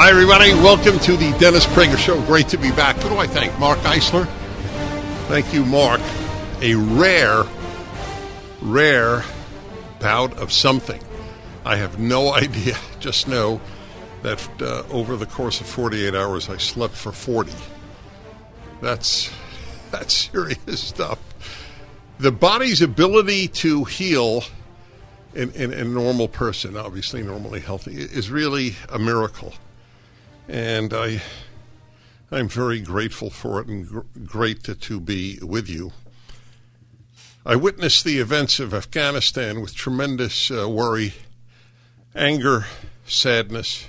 Hi, everybody. Welcome to the Dennis Prager Show. Great to be back. Who do I thank? Mark Eisler. Thank you, Mark. A rare, rare bout of something. I have no idea. Just know that uh, over the course of 48 hours, I slept for 40. That's that's serious stuff. The body's ability to heal in, in, in a normal person, obviously normally healthy, is really a miracle and I I'm very grateful for it and gr- great to, to be with you. I witnessed the events of Afghanistan with tremendous uh, worry, anger, sadness,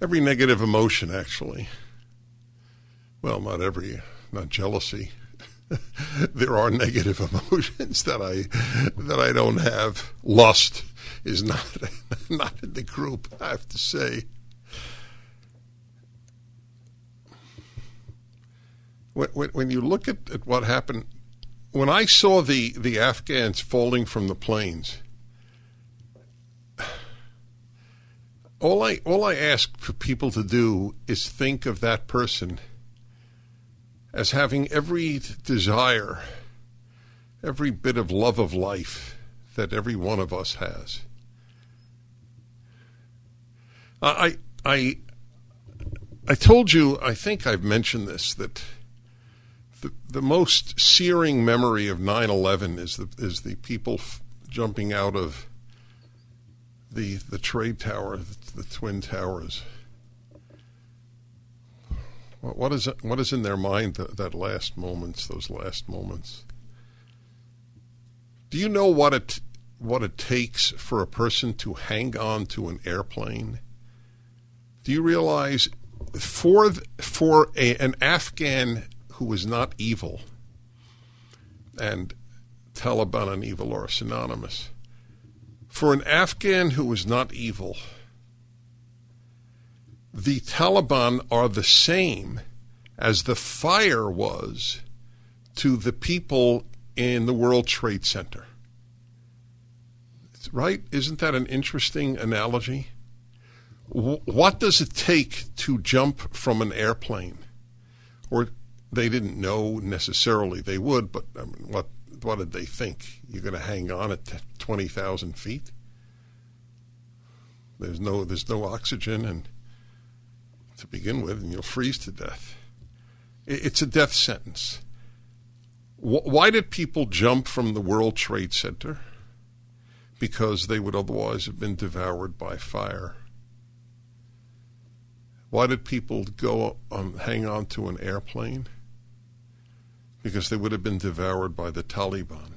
every negative emotion, actually. Well, not every, not jealousy. there are negative emotions that I that I don't have. Lust is not not in the group. I have to say. When, when you look at, at what happened, when I saw the, the Afghans falling from the planes, all I all I ask for people to do is think of that person as having every desire, every bit of love of life that every one of us has. I I I told you, I think I've mentioned this that the, the most searing memory of 9/11 is the is the people f- jumping out of the the trade tower, the, the twin towers. What, what is what is in their mind that, that last moments, those last moments? Do you know what it what it takes for a person to hang on to an airplane? Do you realize for for a, an Afghan who was not evil, and Taliban and evil are synonymous. For an Afghan who was not evil, the Taliban are the same as the fire was to the people in the World Trade Center. Right? Isn't that an interesting analogy? What does it take to jump from an airplane or they didn't know necessarily they would, but I mean, what what did they think? You're going to hang on at twenty thousand feet? There's no there's no oxygen, and to begin with, and you'll freeze to death. It's a death sentence. Why did people jump from the World Trade Center? Because they would otherwise have been devoured by fire. Why did people go on, hang on to an airplane? Because they would have been devoured by the Taliban.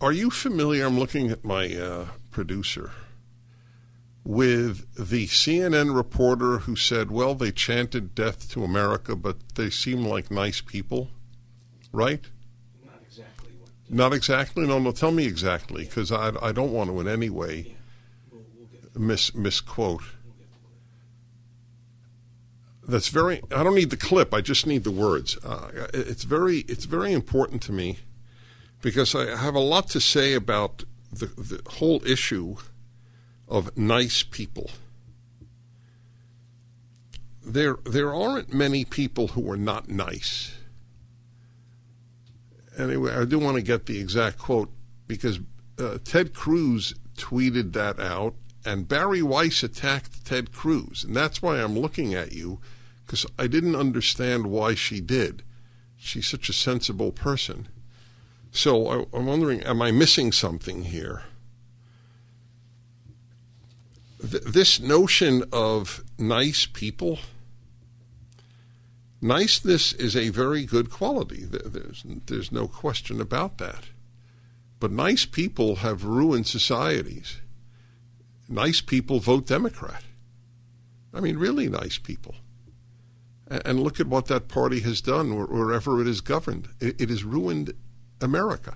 Are you familiar? I'm looking at my uh, producer with the CNN reporter who said, well, they chanted death to America, but they seem like nice people, right? Not exactly. What, Not exactly? No, no, tell me exactly, because I, I don't want to in any way yeah. we'll, we'll mis- misquote that's very i don't need the clip i just need the words. Uh, it's very it's very important to me because i have a lot to say about the, the whole issue of nice people. There there aren't many people who are not nice. Anyway i do want to get the exact quote because uh, ted cruz tweeted that out and Bari Weiss attacked Ted Cruz, and that's why I'm looking at you because I didn't understand why she did. She's such a sensible person. So I, I'm wondering, am I missing something here? Th- this notion of nice people, niceness is a very good quality. There's, there's no question about that. But nice people have ruined societies. Nice people vote Democrat. I mean, really nice people. And look at what that party has done wherever it is governed. It has ruined America.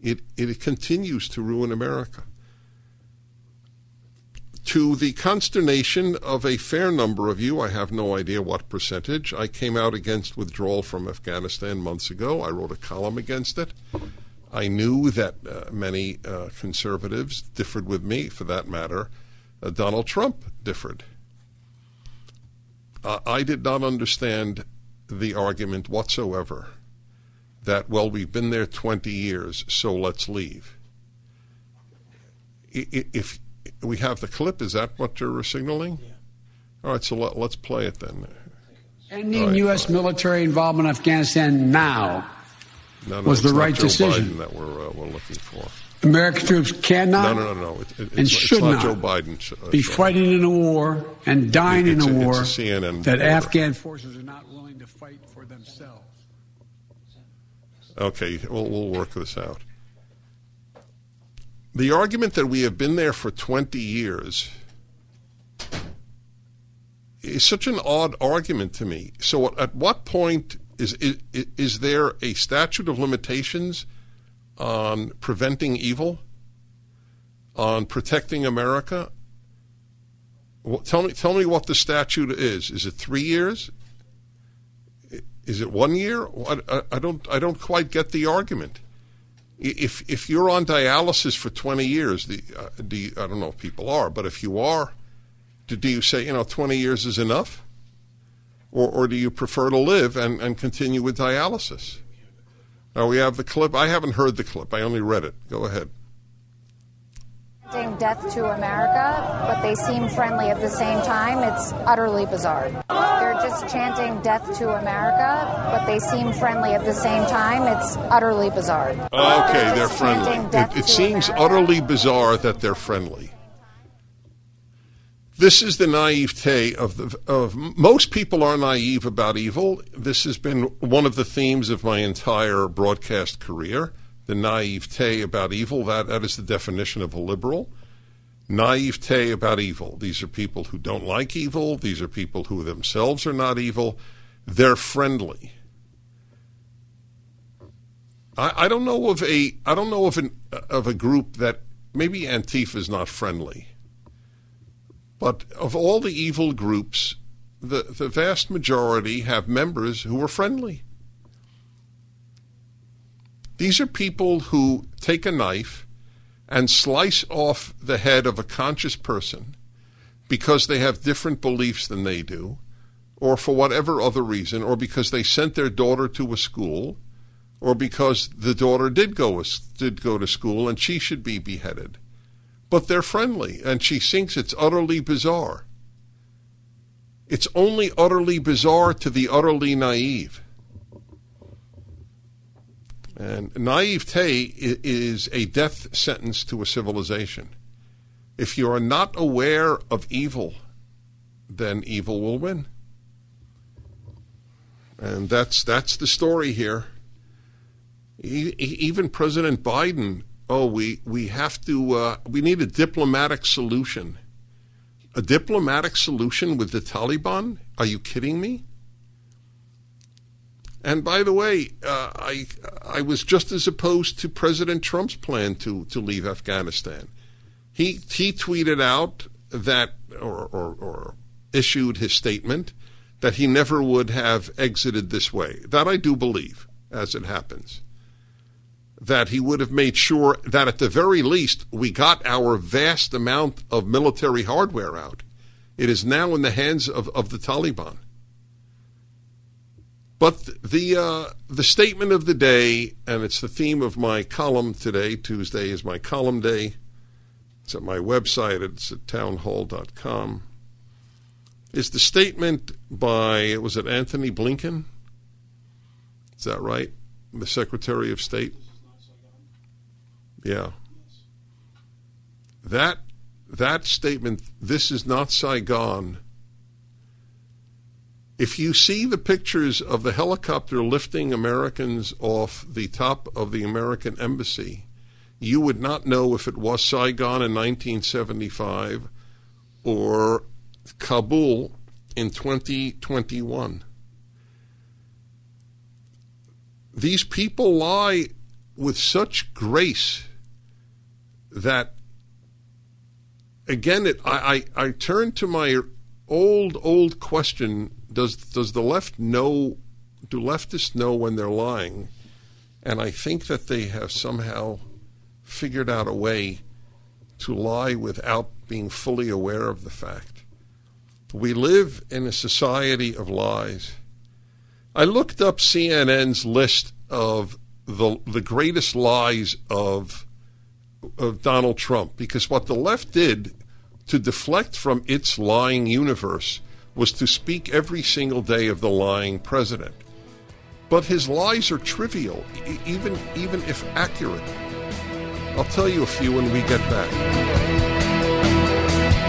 It, it continues to ruin America. To the consternation of a fair number of you, I have no idea what percentage, I came out against withdrawal from Afghanistan months ago. I wrote a column against it. I knew that uh, many uh, conservatives differed with me, for that matter. Uh, Donald Trump differed. Uh, I did not understand the argument whatsoever that, well, we've been there 20 years, so let's leave. If we have the clip, is that what you're signaling? Yeah. All right, so let, us play it then. Ending right, U.S. Fine. military involvement in Afghanistan now no, no, was the right Joe decision. Biden that we're, uh, we're looking for. American troops cannot no, no, no, no. It, it, and it's, should not, Joe Biden, uh, be fighting in a war and dying it's in a, a war a that order. Afghan forces are not willing to fight for themselves. Okay, we'll, we'll work this out. The argument that we have been there for 20 years is such an odd argument to me. So, at what point is, is, is there a statute of limitations on preventing evil, on protecting America? Well, tell me, tell me what the statute is. Is it three years? Is it one year? I, I don't, I don't quite get the argument. If if you're on dialysis for 20 years, the, uh, you, I don't know if people are, but if you are, do, do you say you know 20 years is enough, or or do you prefer to live and, and continue with dialysis? Now we have the clip. I haven't heard the clip. I only read it. Go ahead Chanting death to America, but they seem friendly at the same time. It's utterly bizarre. They're just chanting death to America, but they seem friendly at the same time. It's utterly bizarre. Okay, they're, they're friendly. It, it seems America. utterly bizarre that they're friendly. This is the naivete of the of most people are naive about evil. This has been one of the themes of my entire broadcast career the naivete about evil. That, that is the definition of a liberal. Naivete about evil. These are people who don't like evil. These are people who themselves are not evil. They're friendly. I, I don't know of a I don't know of an of a group that maybe Antifa is not friendly, but of all the evil groups, the the vast majority have members who are friendly. These are people who take a knife and slice off the head of a conscious person because they have different beliefs than they do, or for whatever other reason, or because they sent their daughter to a school, or because the daughter did go did go to school and she should be beheaded. But they're friendly, and she thinks it's utterly bizarre. It's only utterly bizarre to the utterly naive. And naivete is a death sentence to a civilization. If you are not aware of evil, then evil will win. And that's that's the story here. Even President Biden, oh, we we have to uh, we need a diplomatic solution. A diplomatic solution with the Taliban? Are you kidding me? And by the way, uh, I I was just as opposed to President Trump's plan to to leave Afghanistan. He he tweeted out that or, or, or issued his statement that he never would have exited this way. That I do believe, as it happens. That he would have made sure that at the very least we got our vast amount of military hardware out. It is now in the hands of, of the Taliban. But the uh, the statement of the day, and it's the theme of my column today. Tuesday is my column day. It's at my website. It's at townhall.com. Is the statement by was it Anthony Blinken? Is that right? The Secretary of State. Yeah. That that statement. This is not Saigon if you see the pictures of the helicopter lifting Americans off the top of the American embassy, you would not know if it was Saigon in 1975 or Kabul in 2021. These people lie with such grace that, again, it, I, I, I turn to my old, old question does, does the left know, do leftists know when they're lying? And I think that they have somehow figured out a way to lie without being fully aware of the fact. We live in a society of lies. I looked up CNN's list of the the greatest lies of of Donald Trump because what the left did to deflect from its lying universe was to speak every single day of the lying president. But his lies are trivial, even even if accurate. I'll tell you a few when we get back.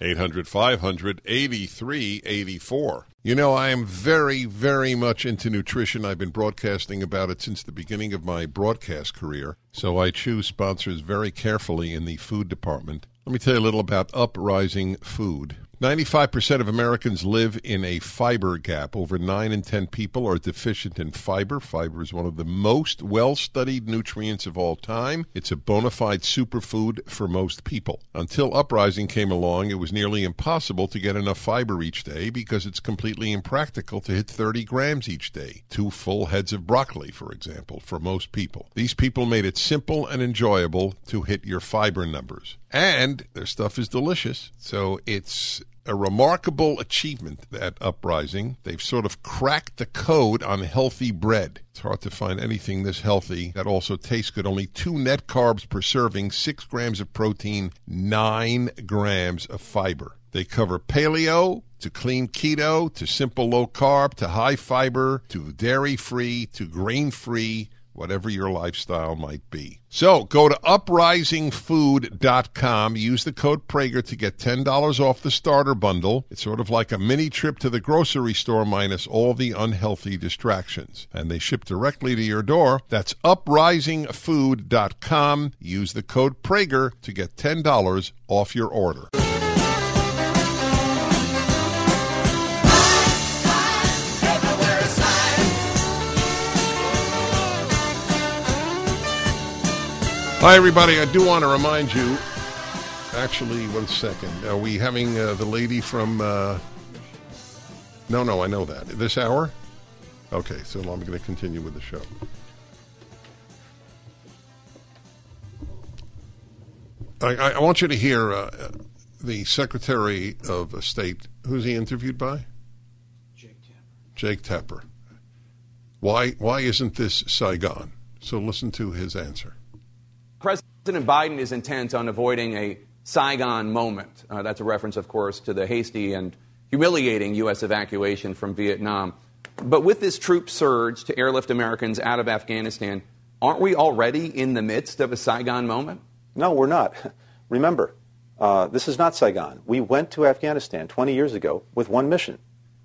800 500 8384. You know, I am very, very much into nutrition. I've been broadcasting about it since the beginning of my broadcast career, so I choose sponsors very carefully in the food department. Let me tell you a little about Uprising Food. 95% of Americans live in a fiber gap. Over 9 in 10 people are deficient in fiber. Fiber is one of the most well studied nutrients of all time. It's a bona fide superfood for most people. Until Uprising came along, it was nearly impossible to get enough fiber each day because it's completely impractical to hit 30 grams each day. Two full heads of broccoli, for example, for most people. These people made it simple and enjoyable to hit your fiber numbers. And their stuff is delicious, so it's a remarkable achievement at Uprising. They've sort of cracked the code on healthy bread. It's hard to find anything this healthy that also tastes good. Only two net carbs per serving, six grams of protein, nine grams of fiber. They cover paleo to clean keto to simple low carb to high fiber to dairy free to grain free whatever your lifestyle might be. So go to uprisingfood.com. Use the code Prager to get $10 off the starter bundle. It's sort of like a mini trip to the grocery store minus all the unhealthy distractions. And they ship directly to your door. That's uprisingfood.com. Use the code Prager to get $10 off your order. Hi, everybody. I do want to remind you. Actually, one second. Are we having uh, the lady from? Uh, no, no, I know that. This hour. Okay, so I'm going to continue with the show. I, I want you to hear uh, the Secretary of State. Who's he interviewed by? Jake Tapper. Jake Tapper. Why? Why isn't this Saigon? So listen to his answer. President Biden is intent on avoiding a Saigon moment. Uh, that's a reference, of course, to the hasty and humiliating U.S. evacuation from Vietnam. But with this troop surge to airlift Americans out of Afghanistan, aren't we already in the midst of a Saigon moment? No, we're not. Remember, uh, this is not Saigon. We went to Afghanistan 20 years ago with one mission.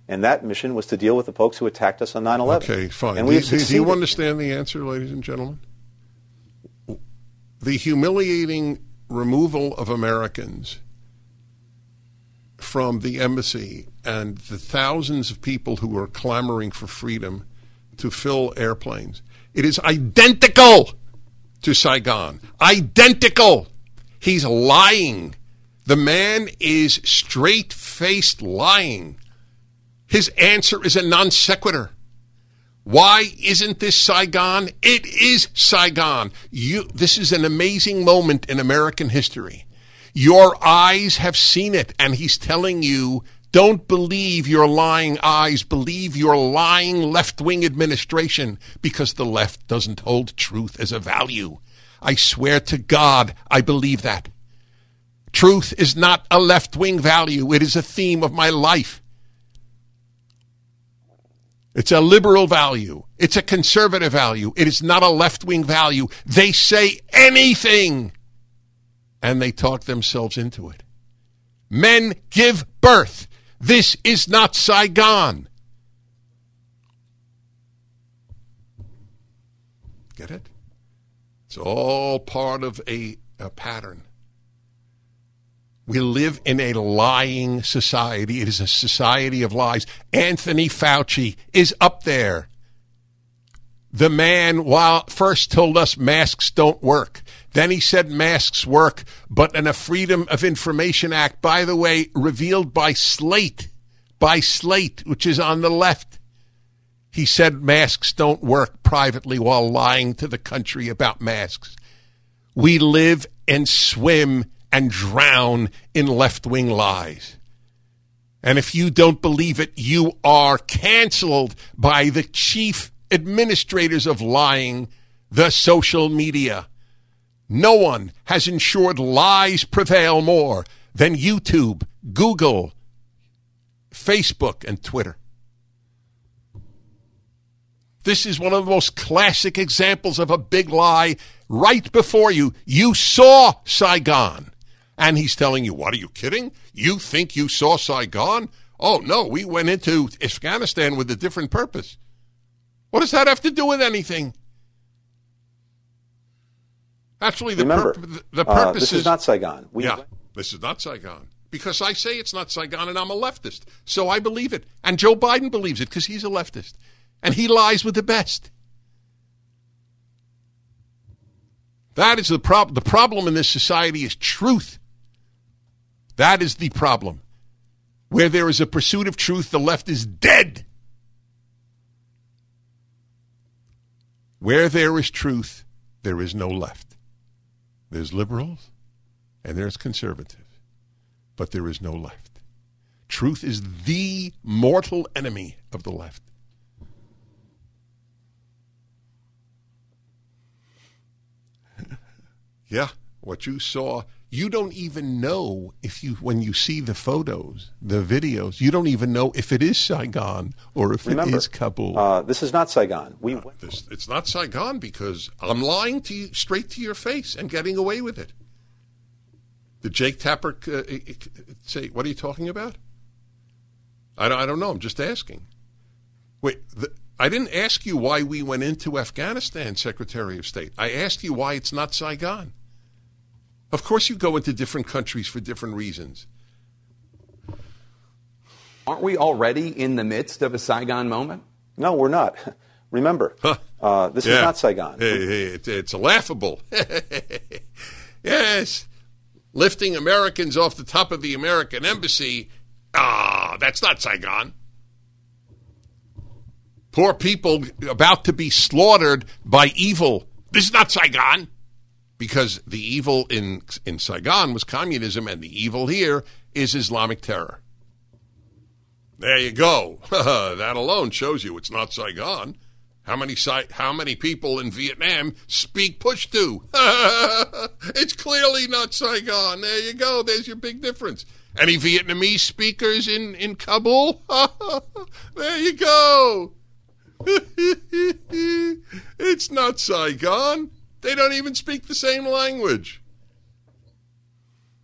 And that mission was to deal with the folks who attacked us on 9 11. Okay, fine. And do, we you, do you understand the answer, ladies and gentlemen? The humiliating removal of Americans from the embassy and the thousands of people who were clamoring for freedom to fill airplanes. It is identical to Saigon. Identical. He's lying. The man is straight faced lying. His answer is a non sequitur. Why isn't this Saigon? It is Saigon. You, this is an amazing moment in American history. Your eyes have seen it, and he's telling you don't believe your lying eyes, believe your lying left wing administration because the left doesn't hold truth as a value. I swear to God, I believe that. Truth is not a left wing value, it is a theme of my life. It's a liberal value. It's a conservative value. It is not a left wing value. They say anything and they talk themselves into it. Men give birth. This is not Saigon. Get it? It's all part of a, a pattern. We live in a lying society. It is a society of lies. Anthony Fauci is up there. The man, while first told us masks don't work, then he said masks work, but in a Freedom of Information Act, by the way, revealed by Slate, by Slate, which is on the left, he said masks don't work privately while lying to the country about masks. We live and swim and drown in left wing lies. And if you don't believe it, you are canceled by the chief administrators of lying, the social media. No one has ensured lies prevail more than YouTube, Google, Facebook, and Twitter. This is one of the most classic examples of a big lie right before you. You saw Saigon. And he's telling you, What are you kidding? You think you saw Saigon? Oh, no, we went into Afghanistan with a different purpose. What does that have to do with anything? Actually, the, Remember, pur- the uh, purpose this is not Saigon. We yeah, went- this is not Saigon. Because I say it's not Saigon and I'm a leftist. So I believe it. And Joe Biden believes it because he's a leftist. And he lies with the best. That is the problem. The problem in this society is truth. That is the problem. Where there is a pursuit of truth, the left is dead. Where there is truth, there is no left. There's liberals and there's conservatives, but there is no left. Truth is the mortal enemy of the left. yeah, what you saw, you don't even know if you, when you see the photos, the videos, you don't even know if it is Saigon or if Remember, it is Kabul. Uh, this is not Saigon. We went- This, it's not Saigon because I'm lying to you straight to your face and getting away with it. Did Jake Tapper uh, uh, say, What are you talking about? I don't, I don't know. I'm just asking. Wait, the, I didn't ask you why we went into Afghanistan, Secretary of State. I asked you why it's not Saigon. Of course, you go into different countries for different reasons. Aren't we already in the midst of a Saigon moment? no, we're not. Remember, uh, this is not Saigon. Hey, hey, it, it's laughable. yes. Lifting Americans off the top of the American embassy. Ah, that's not Saigon. Poor people about to be slaughtered by evil. This is not Saigon. Because the evil in, in Saigon was communism, and the evil here is Islamic terror. There you go. that alone shows you it's not Saigon. How many how many people in Vietnam speak Pushtu? it's clearly not Saigon. There you go. There's your big difference. Any Vietnamese speakers in in Kabul? there you go. it's not Saigon. They don't even speak the same language.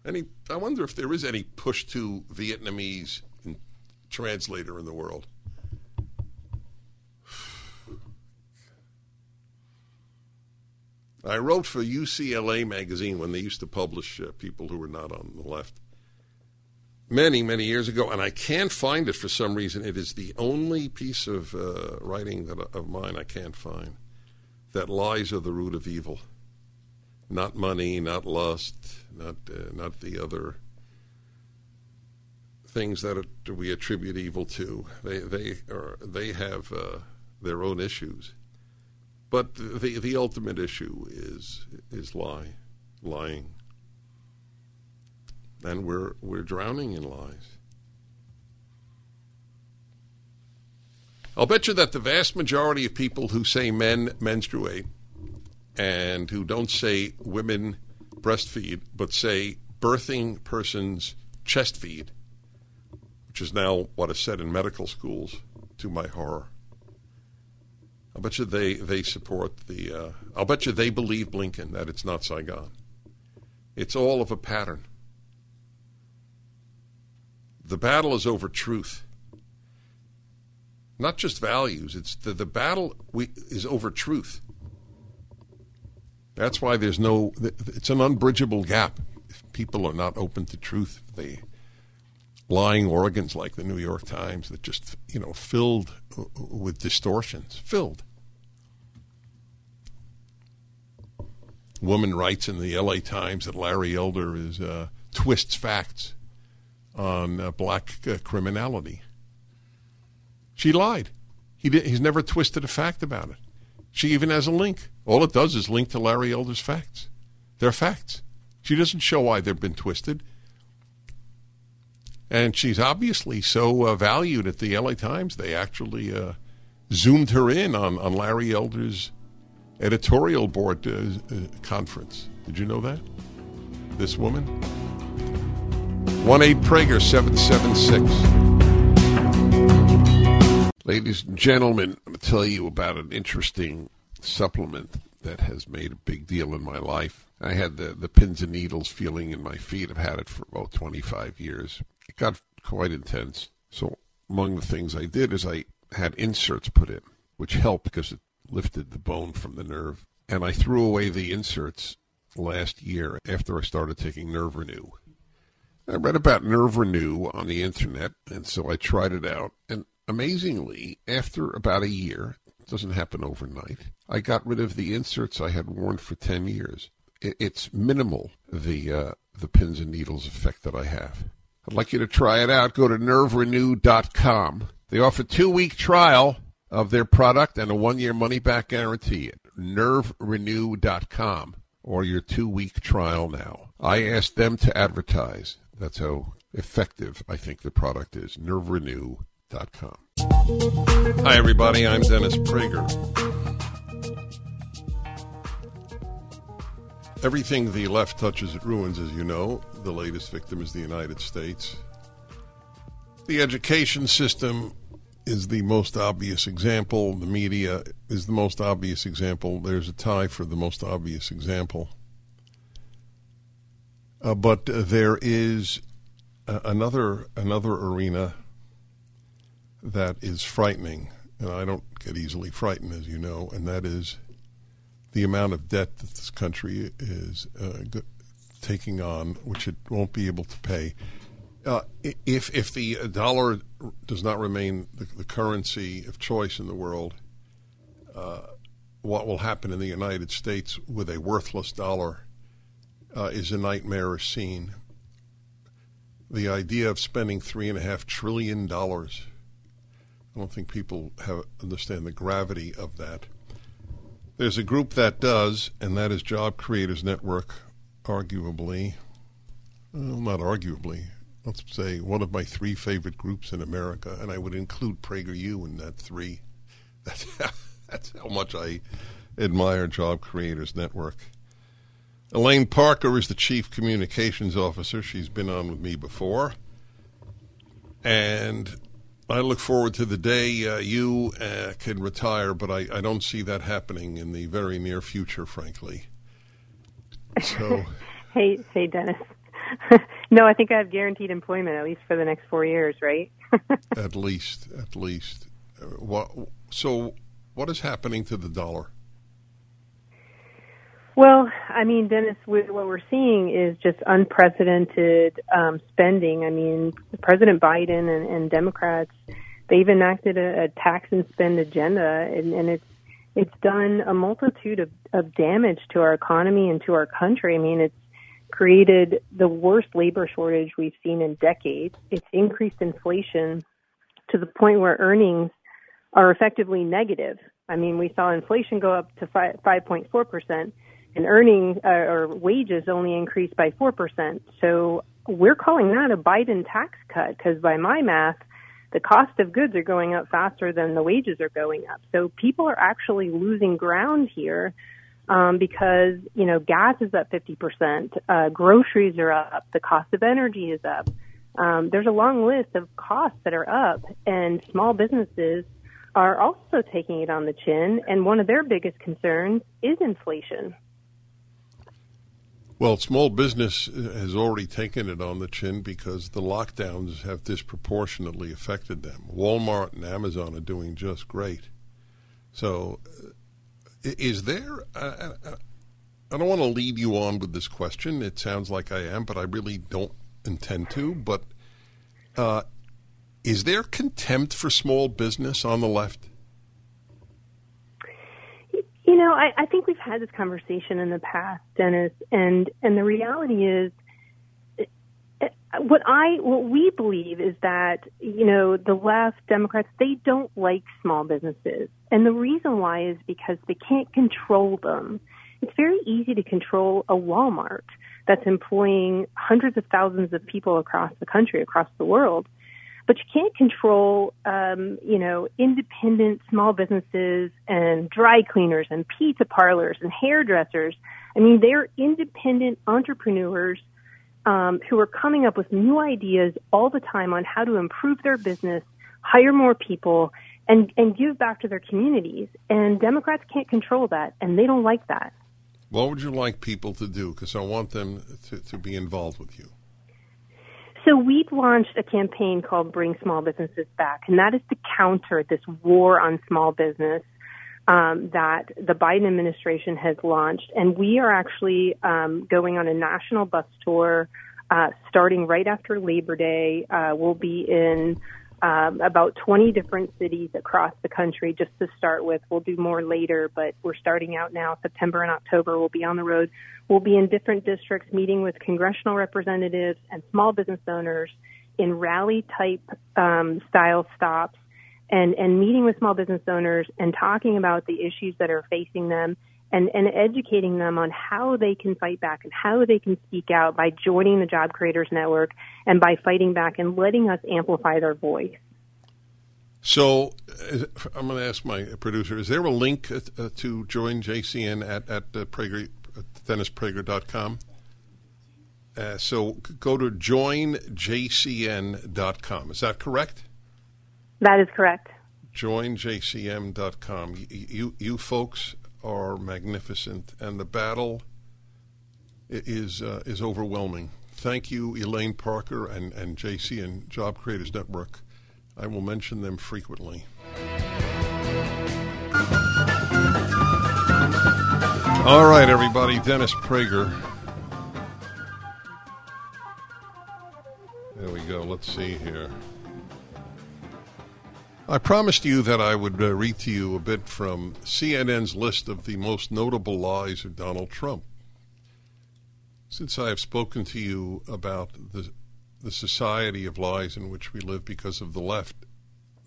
Any, I wonder if there is any Pushtu Vietnamese translator in the world. I wrote for UCLA magazine when they used to publish uh, people who were not on the left many, many years ago, and I can't find it for some reason. It is the only piece of uh, writing that, of mine I can't find. That lies are the root of evil. Not money, not lust, not uh, not the other things that we attribute evil to. They they are they have uh, their own issues, but the the ultimate issue is is lie, lying, and we're we're drowning in lies. I'll bet you that the vast majority of people who say men menstruate and who don't say women breastfeed, but say birthing persons chest feed, which is now what is said in medical schools, to my horror. I'll bet you they, they support the. Uh, I'll bet you they believe Blinken that it's not Saigon. It's all of a pattern. The battle is over truth not just values. It's the, the battle we, is over truth. That's why there's no. It's an unbridgeable gap. If people are not open to truth, the lying organs like the New York Times that just you know filled with distortions, filled. Woman writes in the L.A. Times that Larry Elder is uh, twists facts on uh, black uh, criminality. She lied. He did, he's never twisted a fact about it. She even has a link. All it does is link to Larry Elder's facts. They're facts. She doesn't show why they've been twisted. And she's obviously so uh, valued at the LA Times, they actually uh, zoomed her in on, on Larry Elder's editorial board uh, uh conference. Did you know that? This woman? 1 8 Prager 776. Ladies and gentlemen, I'm going to tell you about an interesting supplement that has made a big deal in my life. I had the, the pins and needles feeling in my feet. I've had it for about 25 years. It got quite intense. So, among the things I did is I had inserts put in, which helped because it lifted the bone from the nerve. And I threw away the inserts last year after I started taking Nerve Renew. I read about Nerve Renew on the internet, and so I tried it out. And amazingly, after about a year, it doesn't happen overnight, I got rid of the inserts I had worn for 10 years. It's minimal, the, uh, the pins and needles effect that I have. I'd like you to try it out. Go to nerverenew.com. They offer two week trial of their product and a one year money back guarantee at nerverenew.com or your two week trial now. I asked them to advertise. That's how effective I think the product is. Nerverenew.com. Hi, everybody. I'm Dennis Prager. Everything the left touches, it ruins, as you know. The latest victim is the United States. The education system is the most obvious example. The media is the most obvious example. There's a tie for the most obvious example. Uh, but uh, there is uh, another another arena that is frightening, and I don't get easily frightened, as you know, and that is the amount of debt that this country is uh, taking on, which it won't be able to pay. Uh, if if the dollar does not remain the, the currency of choice in the world, uh, what will happen in the United States with a worthless dollar uh, is a nightmarish scene. The idea of spending three and a half trillion dollars I don't think people have understand the gravity of that. There's a group that does, and that is Job Creators Network, arguably, well, not arguably, let's say one of my three favorite groups in America, and I would include PragerU in that three. That's, that's how much I admire Job Creators Network. Elaine Parker is the Chief Communications Officer. She's been on with me before. And I look forward to the day uh, you uh, can retire, but I, I don't see that happening in the very near future, frankly. So, hey, hey, Dennis. no, I think I have guaranteed employment at least for the next four years, right? at least, at least. Uh, what? So, what is happening to the dollar? Well, I mean, Dennis, what we're seeing is just unprecedented um, spending. I mean, President Biden and, and Democrats they've enacted a, a tax and spend agenda, and, and it's it's done a multitude of, of damage to our economy and to our country. I mean, it's created the worst labor shortage we've seen in decades. It's increased inflation to the point where earnings are effectively negative. I mean, we saw inflation go up to 5.4%, and earning uh, or wages only increased by 4%. So we're calling that a Biden tax cut because by my math, the cost of goods are going up faster than the wages are going up. So people are actually losing ground here um, because you know gas is up 50%, uh, groceries are up, the cost of energy is up. Um, there's a long list of costs that are up, and small businesses are also taking it on the chin. And one of their biggest concerns is inflation. Well, small business has already taken it on the chin because the lockdowns have disproportionately affected them. Walmart and Amazon are doing just great. So, uh, is there? Uh, I don't want to lead you on with this question. It sounds like I am, but I really don't intend to. But uh, is there contempt for small business on the left? You know, I, I think we've had this conversation in the past, Dennis, and and the reality is, what I what we believe is that you know the left Democrats they don't like small businesses, and the reason why is because they can't control them. It's very easy to control a Walmart that's employing hundreds of thousands of people across the country, across the world but you can't control, um, you know, independent small businesses and dry cleaners and pizza parlors and hairdressers. I mean, they're independent entrepreneurs um, who are coming up with new ideas all the time on how to improve their business, hire more people, and and give back to their communities. And Democrats can't control that, and they don't like that. What would you like people to do? Because I want them to, to be involved with you. So we've launched a campaign called Bring Small Businesses Back, and that is to counter this war on small business um, that the Biden administration has launched. And we are actually um, going on a national bus tour uh, starting right after Labor Day. Uh, we'll be in um, about 20 different cities across the country just to start with. We'll do more later, but we're starting out now. September and October, we'll be on the road. We'll be in different districts meeting with congressional representatives and small business owners in rally type um, style stops and, and meeting with small business owners and talking about the issues that are facing them and, and educating them on how they can fight back and how they can speak out by joining the Job Creators Network and by fighting back and letting us amplify their voice. So I'm going to ask my producer: Is there a link uh, to join JCN at at uh, Prager, DennisPrager.com? Uh, so go to joinjcn.com. Is that correct? That is correct. Joinjcn.com. You, you, you folks are magnificent, and the battle is uh, is overwhelming. Thank you, Elaine Parker and, and JCN Job Creators Network. I will mention them frequently. All right, everybody. Dennis Prager. There we go. Let's see here. I promised you that I would uh, read to you a bit from CNN's list of the most notable lies of Donald Trump. Since I have spoken to you about the, the society of lies in which we live because of the left,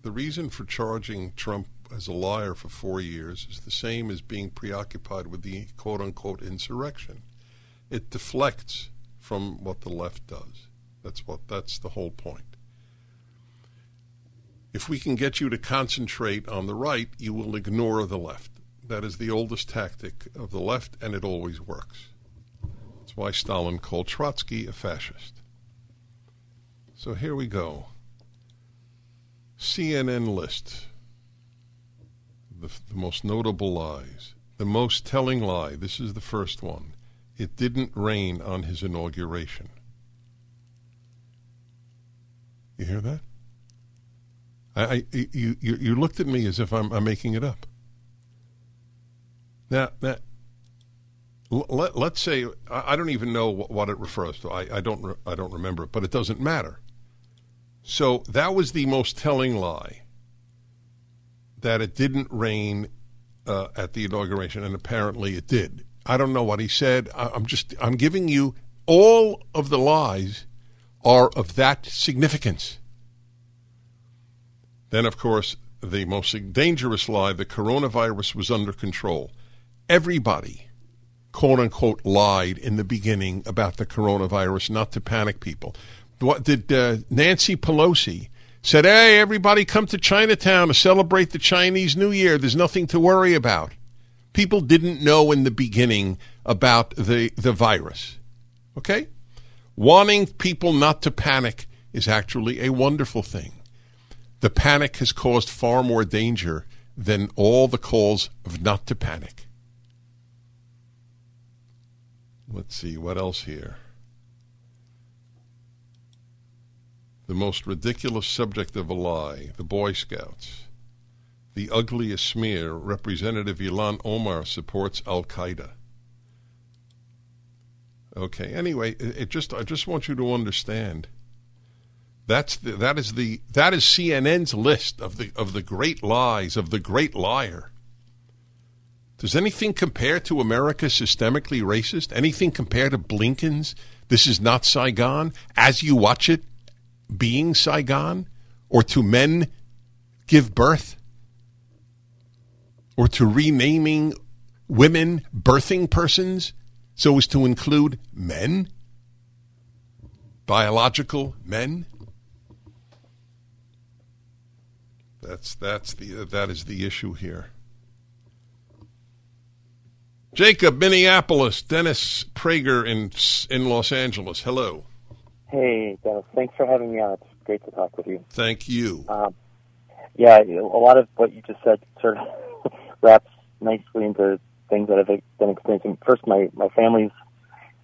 the reason for charging Trump as a liar for four years is the same as being preoccupied with the quote unquote insurrection. It deflects from what the left does. That's what that's the whole point. If we can get you to concentrate on the right, you will ignore the left. That is the oldest tactic of the left, and it always works. That's why Stalin called Trotsky a fascist. So here we go. CNN list the, the most notable lies. The most telling lie. This is the first one. It didn't rain on his inauguration. You hear that? I, I you, you, you looked at me as if I'm, I'm making it up. Now, now let, let's say I, don't even know what, what it refers to. I, I don't re, I don't remember it, but it doesn't matter. So that was the most telling lie that it didn't rain uh, at the inauguration, and apparently it did. I don't know what he said. I, I'm just I'm giving you all of the lies are of that significance. Then, of course, the most dangerous lie the coronavirus was under control. Everybody, quote unquote, lied in the beginning about the coronavirus, not to panic people. What did uh, Nancy Pelosi said? Hey, everybody, come to Chinatown to celebrate the Chinese New Year. There's nothing to worry about. People didn't know in the beginning about the the virus. Okay, wanting people not to panic is actually a wonderful thing. The panic has caused far more danger than all the calls of not to panic. Let's see, what else here? The most ridiculous subject of a lie, the Boy Scouts. The ugliest smear, Representative Ilhan Omar supports Al Qaeda. Okay, anyway, it, it just I just want you to understand that's the, that is the that is CNN's list of the of the great lies of the great liar. Does anything compare to America systemically racist? Anything compare to Blinken's This is not Saigon as you watch it being Saigon or to men give birth or to renaming women birthing persons so as to include men? Biological men? That's that's the uh, that is the issue here. Jacob, Minneapolis, Dennis Prager in in Los Angeles. Hello. Hey, Dennis. Thanks for having me on. It's great to talk with you. Thank you. Um, yeah, a lot of what you just said sort of wraps nicely into things that I've been experiencing. First, my my family's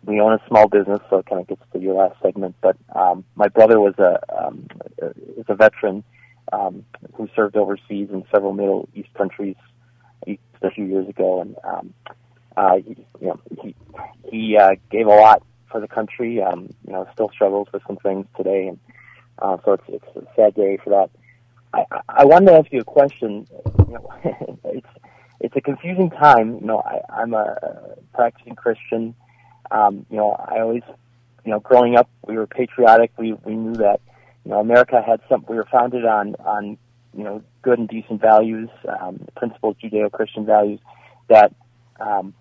we own a small business, so it kind of gets to your last segment. But um, my brother was a um, is a veteran um, who served overseas in several Middle East countries a few years ago, and um, uh, he, you know, he he uh, gave a lot for the country. Um, you know, still struggles with some things today, and uh, so it's it's a sad day for that. I, I wanted to ask you a question. You know, it's it's a confusing time. You know, I, I'm a practicing Christian. Um, you know, I always, you know, growing up, we were patriotic. We we knew that, you know, America had some. We were founded on on you know good and decent values, um, principles, Judeo-Christian values that, um,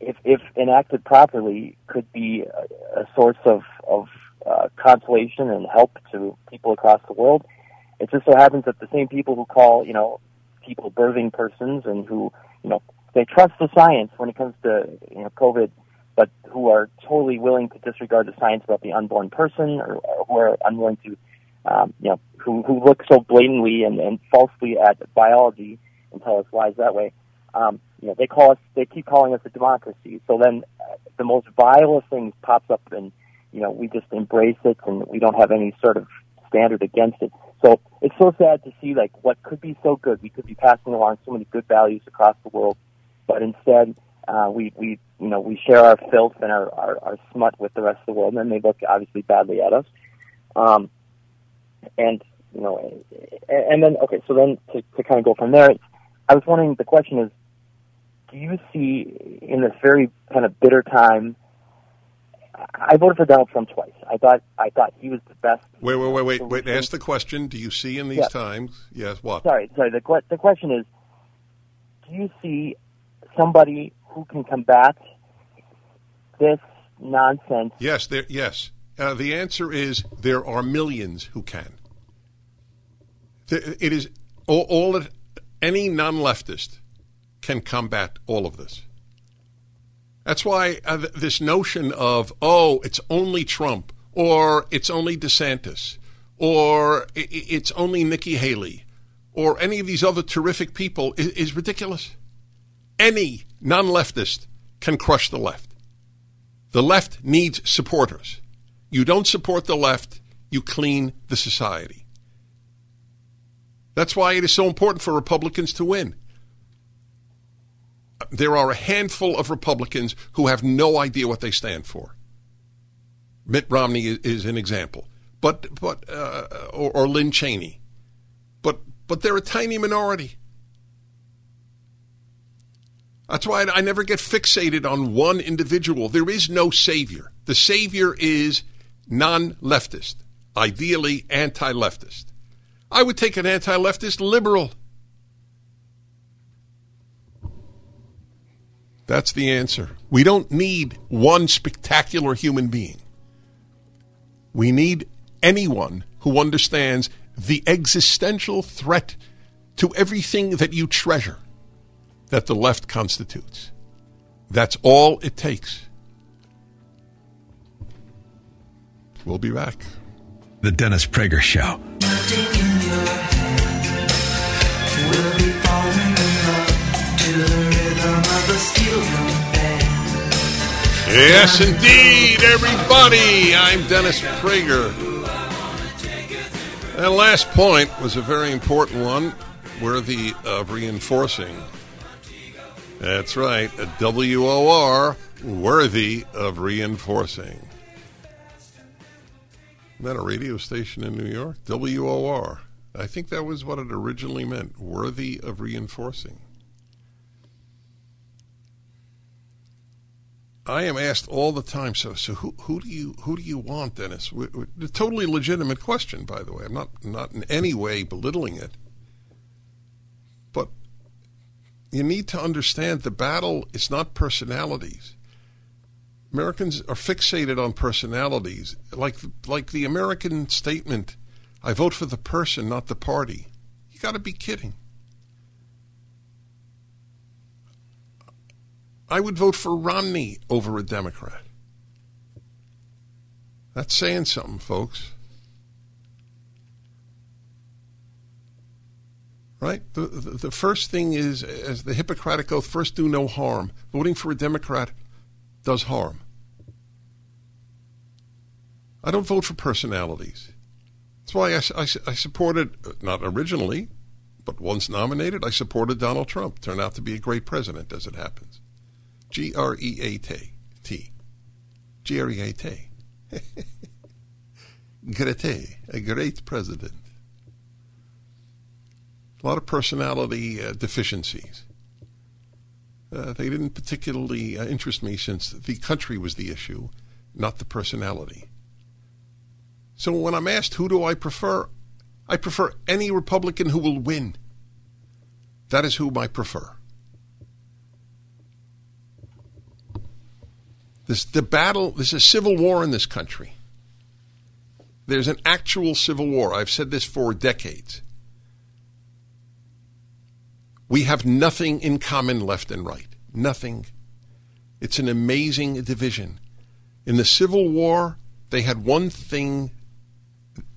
if if enacted properly, could be a, a source of of uh, consolation and help to people across the world. It just so happens that the same people who call you know people birthing persons and who you know they trust the science when it comes to you know COVID but who are totally willing to disregard the science about the unborn person, or, or who are unwilling to, um, you know, who who look so blatantly and, and falsely at biology and tell us lies that way. Um, you know, they call us, they keep calling us a democracy. So then, uh, the most vile of things pops up, and you know, we just embrace it, and we don't have any sort of standard against it. So it's so sad to see like what could be so good. We could be passing along so many good values across the world, but instead uh, we we you know we share our filth and our, our our smut with the rest of the world, and then they look obviously badly at us. Um, and you know, and, and then okay, so then to, to kind of go from there, I was wondering. The question is, do you see in this very kind of bitter time? I voted for Donald Trump twice. I thought I thought he was the best. Wait, wait, wait, wait, wait. Ask the question. Do you see in these Yeah. times? Yes. What? Sorry, sorry. The the question is, do you see somebody who can combat this nonsense? Yes. There. Yes. Uh, the answer is there are millions who can. It is all, all it, any non-leftist can combat all of this. That's why uh, this notion of oh, it's only Trump or it's only DeSantis or it's only Nikki Haley or any of these other terrific people is, is ridiculous. Any non-leftist can crush the left. The left needs supporters. You don't support the left, you clean the society. That's why it is so important for Republicans to win. There are a handful of Republicans who have no idea what they stand for. Mitt Romney is, is an example, but but uh, or, or Lynn Cheney, but but they're a tiny minority. That's why I never get fixated on one individual. There is no savior. The savior is non leftist, ideally anti leftist. I would take an anti leftist liberal. That's the answer. We don't need one spectacular human being. We need anyone who understands the existential threat to everything that you treasure that the left constitutes. That's all it takes. We'll be back. The Dennis Prager Show. Yes, indeed, everybody. I'm Dennis Prager. That last point was a very important one, worthy of reinforcing. That's right, a WOR, worthy of reinforcing. Isn't that a radio station in New York? WOR. I think that was what it originally meant, worthy of reinforcing. I am asked all the time. So, so who, who do you who do you want, Dennis? A totally legitimate question, by the way. I'm not not in any way belittling it, but you need to understand the battle is not personalities. Americans are fixated on personalities, like like the American statement, "I vote for the person, not the party." You got to be kidding. I would vote for Romney over a Democrat. That's saying something, folks. Right? The, the, the, first thing is, as the Hippocratic Oath, first do no harm. Voting for a Democrat does harm. I don't vote for personalities. That's why I, I, I supported, not originally, but once nominated, I supported Donald Trump. Turned out to be a great president, as it happens. G R E A T. G R E A T. Grete, a great president. A lot of personality uh, deficiencies. Uh, they didn't particularly uh, interest me since the country was the issue, not the personality. So when I'm asked who do I prefer, I prefer any Republican who will win. That is whom I prefer. This the battle. There's a civil war in this country. There's an actual civil war. I've said this for decades. We have nothing in common left and right. Nothing. It's an amazing division. In the Civil War, they had one thing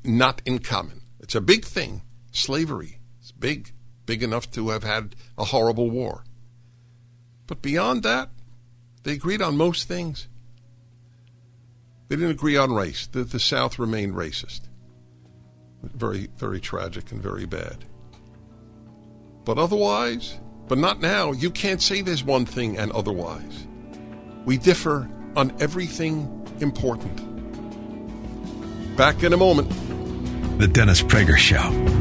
not in common. It's a big thing slavery. It's big, big enough to have had a horrible war. But beyond that, they agreed on most things. They didn't agree on race. The, the South remained racist. Very, very tragic and very bad. But otherwise, but not now. You can't say there's one thing and otherwise. We differ on everything important. Back in a moment. The Dennis Prager Show.